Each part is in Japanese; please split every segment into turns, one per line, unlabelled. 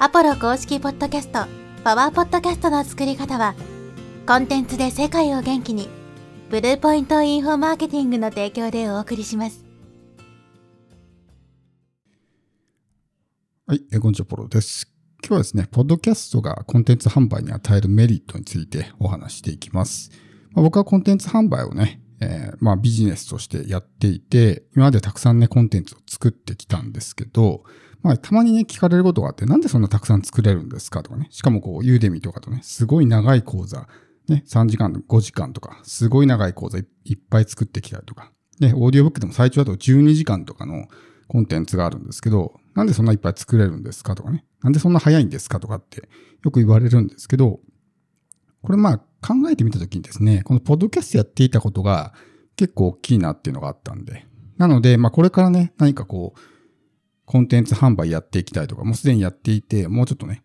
アポロ公式ポッドキャスト、パワーポッドキャストの作り方は、コンテンツで世界を元気に、ブルーポイントインフォマーケティングの提供でお送りします。
はい、えーこんにちは、ポロです。今日はですね、ポッドキャストがコンテンツ販売に与えるメリットについてお話していきます。まあ、僕はコンテンツ販売をね、えーまあビジネスとしてやっていて、今までたくさんね、コンテンツを作ってきたんですけど、まあ、たまにね、聞かれることがあって、なんでそんなたくさん作れるんですかとかね。しかもこう、ユーデミとかとね、すごい長い講座、ね、3時間、5時間とか、すごい長い講座いっぱい作ってきたりとか。ね、オーディオブックでも最長だと12時間とかのコンテンツがあるんですけど、なんでそんないっぱい作れるんですかとかね。なんでそんな早いんですかとかってよく言われるんですけど、これまあ考えてみたときにですね、このポッドキャストやっていたことが結構大きいなっていうのがあったんで。なので、まあこれからね、何かこう、コンテンツ販売やっていきたいとか、もうすでにやっていて、もうちょっとね、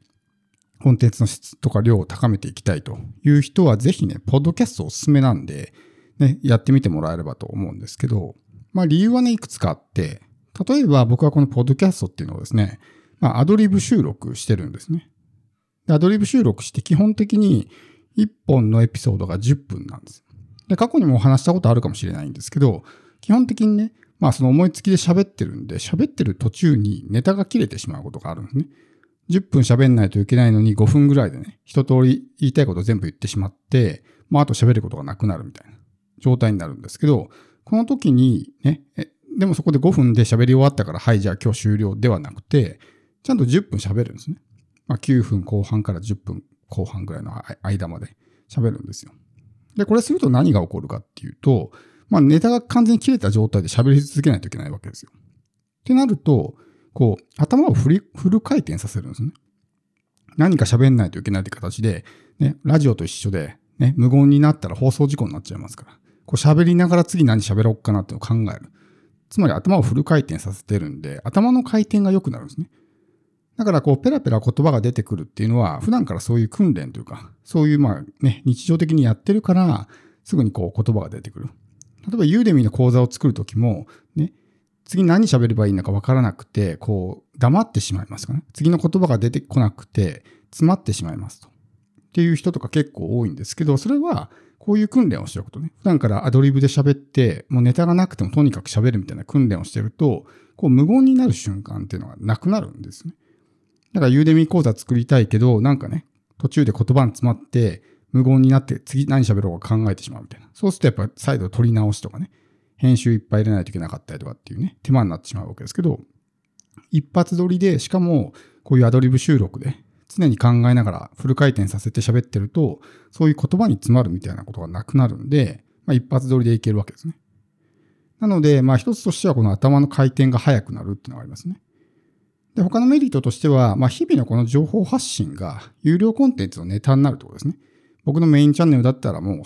コンテンツの質とか量を高めていきたいという人は、ぜひね、ポッドキャストおすすめなんで、ね、やってみてもらえればと思うんですけど、まあ理由はね、いくつかあって、例えば僕はこのポッドキャストっていうのをですね、まあアドリブ収録してるんですね。でアドリブ収録して基本的に1本のエピソードが10分なんです。で、過去にもお話したことあるかもしれないんですけど、基本的にね、まあその思いつきで喋ってるんで、喋ってる途中にネタが切れてしまうことがあるんですね。10分喋んないといけないのに5分ぐらいでね、一通り言いたいこと全部言ってしまって、まああと喋ることがなくなるみたいな状態になるんですけど、この時にね、でもそこで5分で喋り終わったから、はい、じゃあ今日終了ではなくて、ちゃんと10分喋るんですね。まあ9分後半から10分後半ぐらいの間まで喋るんですよ。で、これすると何が起こるかっていうと、まあネタが完全に切れた状態で喋り続けないといけないわけですよ。ってなると、こう、頭をフリフル回転させるんですね。何か喋んないといけないって形で、ね、ラジオと一緒で、ね、無言になったら放送事故になっちゃいますから。こう喋りながら次何喋ろうかなってのを考える。つまり頭をフル回転させてるんで、頭の回転が良くなるんですね。だからこうペラペラ言葉が出てくるっていうのは、普段からそういう訓練というか、そういうまあね、日常的にやってるから、すぐにこう言葉が出てくる。例えばユーデミーの講座を作るときも、ね、次何喋ればいいのかわからなくて、こう黙ってしまいますかね。次の言葉が出てこなくて、詰まってしまいますと。っていう人とか結構多いんですけど、それはこういう訓練をしておくとね、普段からアドリブで喋って、もうネタがなくてもとにかく喋るみたいな訓練をしてると、こう無言になる瞬間っていうのがなくなるんですね。だからユーデミー講座作りたいけど、なんかね、途中で言葉に詰まって、無言になって次何喋ろうか考えてしまうみたいな。そうするとやっぱ再度取り直しとかね、編集いっぱい入れないといけなかったりとかっていうね、手間になってしまうわけですけど、一発撮りで、しかもこういうアドリブ収録で、常に考えながらフル回転させて喋ってると、そういう言葉に詰まるみたいなことがなくなるんで、まあ、一発撮りでいけるわけですね。なので、まあ一つとしてはこの頭の回転が速くなるっていうのがありますね。で、他のメリットとしては、まあ日々のこの情報発信が有料コンテンツのネタになるってことですね。僕のメインチャンネルだったらもう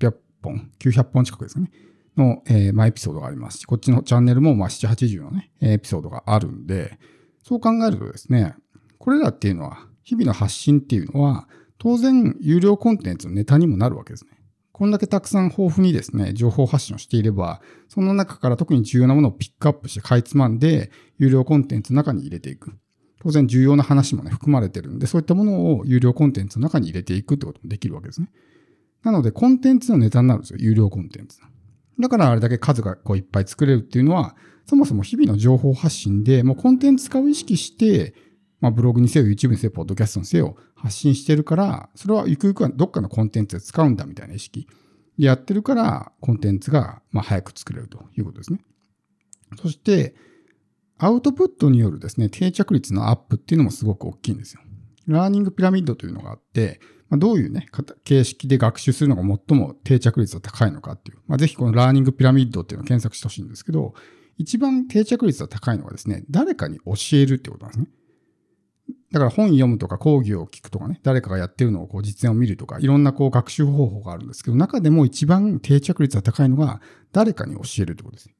800本、900本近くですね。の、えーまあ、エピソードがありますし、こっちのチャンネルもまあ7、80のね、エピソードがあるんで、そう考えるとですね、これらっていうのは、日々の発信っていうのは、当然有料コンテンツのネタにもなるわけですね。こんだけたくさん豊富にですね、情報発信をしていれば、その中から特に重要なものをピックアップしてかいつまんで、有料コンテンツの中に入れていく。当然重要な話もね、含まれてるんで、そういったものを有料コンテンツの中に入れていくってこともできるわけですね。なので、コンテンツのネタになるんですよ、有料コンテンツ。だからあれだけ数がこういっぱい作れるっていうのは、そもそも日々の情報発信で、もうコンテンツ化を意識して、まあブログにせよ、YouTube にせよ、ポッドキャストにせよ、発信してるから、それはゆくゆくはどっかのコンテンツで使うんだみたいな意識でやってるから、コンテンツがまあ早く作れるということですね。そして、アウトプットによるですね、定着率のアップっていうのもすごく大きいんですよ。ラーニングピラミッドというのがあって、まあ、どういうね、形式で学習するのが最も定着率が高いのかっていう。まあ、ぜひこのラーニングピラミッドっていうのを検索してほしいんですけど、一番定着率が高いのはですね、誰かに教えるってことなんですね。だから本読むとか講義を聞くとかね、誰かがやってるのをこう実演を見るとか、いろんなこう学習方法があるんですけど、中でも一番定着率が高いのが誰かに教えるってことです。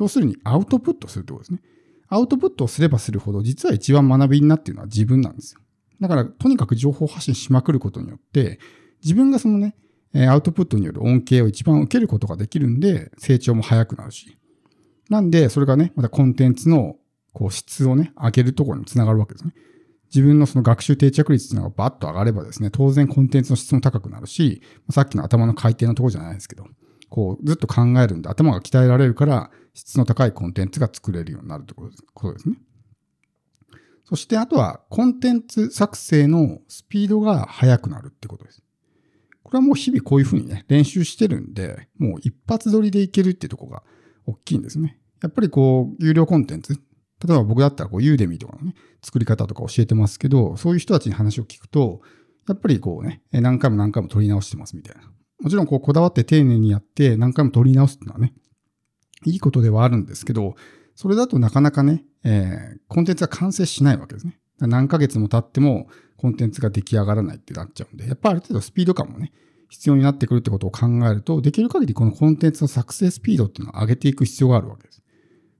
要するにアウトプットするってことですね。アウトプットをすればするほど、実は一番学びになっているのは自分なんですよ。だから、とにかく情報発信しまくることによって、自分がそのね、アウトプットによる恩恵を一番受けることができるんで、成長も早くなるし。なんで、それがね、またコンテンツのこう質をね、上げるところにつながるわけですね。自分のその学習定着率っていうのがバッと上がればですね、当然コンテンツの質も高くなるし、さっきの頭の回転のところじゃないですけど、こうずっと考えるんで頭が鍛えられるから質の高いコンテンツが作れるようになるということですね。そしてあとはコンテンツ作成のスピードが速くなるってことです。これはもう日々こういうふうにね、練習してるんで、もう一発撮りでいけるってとこが大きいんですね。やっぱりこう、有料コンテンツ、例えば僕だったらこう、ユーデミーとかのね、作り方とか教えてますけど、そういう人たちに話を聞くと、やっぱりこうね、何回も何回も撮り直してますみたいな。もちろんこう、こだわって丁寧にやって何回も撮り直すっていうのはね、いいことではあるんですけど、それだとなかなかね、えー、コンテンツが完成しないわけですね。何ヶ月も経ってもコンテンツが出来上がらないってなっちゃうんで、やっぱある程度スピード感もね、必要になってくるってことを考えると、できる限りこのコンテンツの作成スピードっていうのを上げていく必要があるわけです。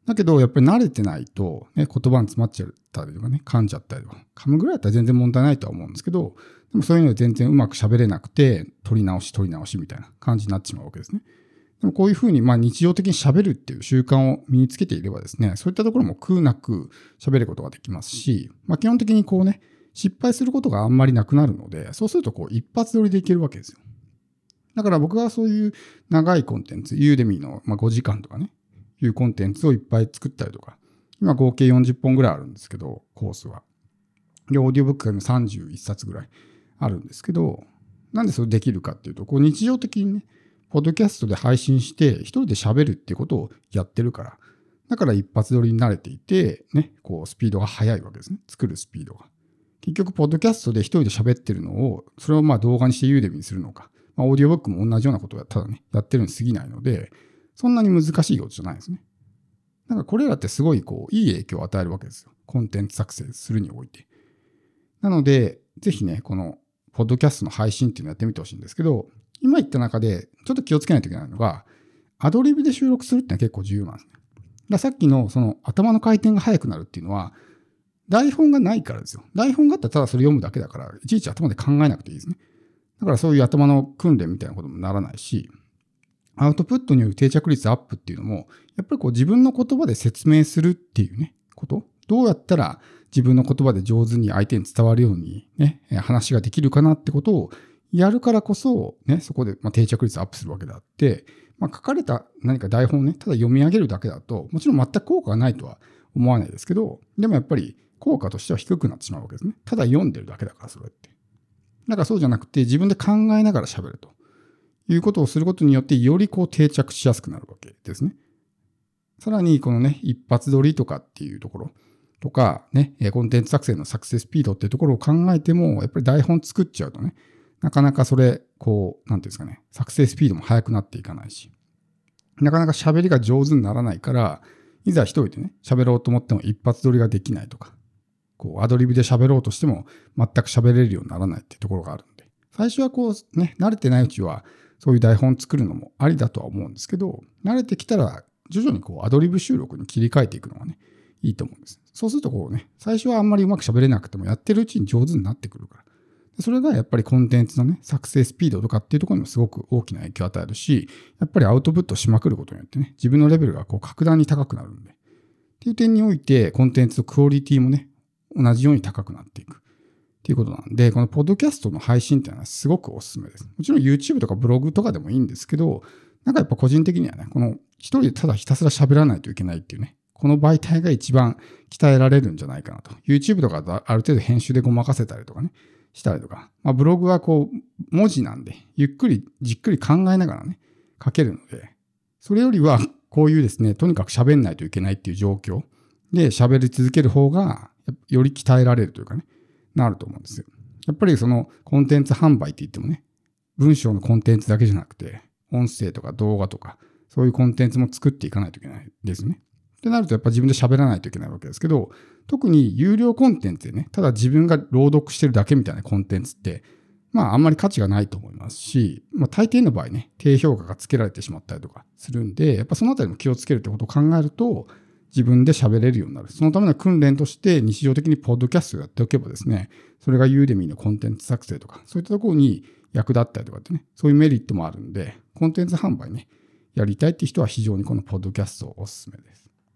だけど、やっぱり慣れてないと、ね、言葉に詰まっちゃったりとかね、噛んじゃったりとか、噛むぐらいだったら全然問題ないとは思うんですけど、でもそういうので全然うまく喋れなくて、取り直し取り直しみたいな感じになってしまうわけですね。でもこういうふうに、まあ日常的に喋るっていう習慣を身につけていればですね、そういったところも空なく喋ることができますし、まあ基本的にこうね、失敗することがあんまりなくなるので、そうするとこう一発撮りでいけるわけですよ。だから僕はそういう長いコンテンツ、ユーデミーの5時間とかね、いうコンテンツをいっぱい作ったりとか、今合計40本ぐらいあるんですけど、コースは。で、オーディオブックが31冊ぐらいあるんですけど、なんでそれできるかっていうと、こう日常的にね、ポッドキャストで配信して一人で喋るっていうことをやってるから、だから一発撮りに慣れていて、ね、こうスピードが速いわけですね。作るスピードが。結局、ポッドキャストで一人で喋ってるのを、それをまあ動画にしてユーデミにするのか、まあ、オーディオブックも同じようなことをただね、やってるに過ぎないので、そんなに難しいことじゃないですね。だからこれらってすごいこう、いい影響を与えるわけですよ。コンテンツ作成するにおいて。なので、ぜひね、この、ポッドキャストの配信っていうのをやってみてほしいんですけど、今言った中で、ちょっと気をつけないといけないのが、アドリブで収録するってのは結構重要なんですね。ださっきのその頭の回転が速くなるっていうのは、台本がないからですよ。台本があったらただそれ読むだけだから、いちいち頭で考えなくていいですね。だからそういう頭の訓練みたいなこともならないし、アウトプットによる定着率アップっていうのも、やっぱりこう自分の言葉で説明するっていうね、こと？どうやったら自分の言葉で上手に相手に伝わるようにね、話ができるかなってことをやるからこそ、ね、そこで定着率アップするわけであって、まあ、書かれた何か台本をね、ただ読み上げるだけだと、もちろん全く効果がないとは思わないですけど、でもやっぱり効果としては低くなってしまうわけですね。ただ読んでるだけだから、それって。だからそうじゃなくて、自分で考えながら喋るということをすることによって、よりこう定着しやすくなるわけですね。さらに、このね、一発撮りとかっていうところとか、ね、コンテンツ作成の作成スピードっていうところを考えても、やっぱり台本作っちゃうとね、なかなかそれ、こう、なんていうんですかね、作成スピードも速くなっていかないし、なかなか喋りが上手にならないから、いざ一人でね、喋ろうと思っても一発撮りができないとか、こう、アドリブで喋ろうとしても全く喋れるようにならないっていうところがあるんで、最初はこう、ね、慣れてないうちは、そういう台本作るのもありだとは思うんですけど、慣れてきたら、徐々にこう、アドリブ収録に切り替えていくのがね、いいと思うんです。そうするとこうね、最初はあんまりうまく喋れなくても、やってるうちに上手になってくるから。それがやっぱりコンテンツのね、作成スピードとかっていうところにもすごく大きな影響を与えるし、やっぱりアウトプットしまくることによってね、自分のレベルがこう格段に高くなるんで。っていう点において、コンテンツのクオリティもね、同じように高くなっていく。っていうことなんで、このポッドキャストの配信っていうのはすごくおすすめです。もちろん YouTube とかブログとかでもいいんですけど、なんかやっぱ個人的にはね、この一人でただひたすら喋らないといけないっていうね、この媒体が一番鍛えられるんじゃないかなと。YouTube とかある程度編集でごまかせたりとかね、したりとか。まあ、ブログはこう、文字なんで、ゆっくり、じっくり考えながらね、書けるので、それよりは、こういうですね、とにかく喋んないといけないっていう状況で喋り続ける方が、より鍛えられるというかね、なると思うんですよ。やっぱりそのコンテンツ販売って言ってもね、文章のコンテンツだけじゃなくて、音声とか動画とか、そういうコンテンツも作っていかないといけないですね。ってなるとやっぱ自分で喋らないといけないわけですけど、特に有料コンテンツでね、ただ自分が朗読してるだけみたいなコンテンツって、まああんまり価値がないと思いますし、まあ大抵の場合ね、低評価がつけられてしまったりとかするんで、やっぱそのあたりも気をつけるってことを考えると、自分で喋れるようになる。そのための訓練として日常的にポッドキャストをやっておけばですね、それがユーデミーのコンテンツ作成とか、そういったところに役立ったりとかってね、そういうメリットもあるんで、コンテンツ販売ね、やりたいって人は非常にこのポッドキャストおすすめです。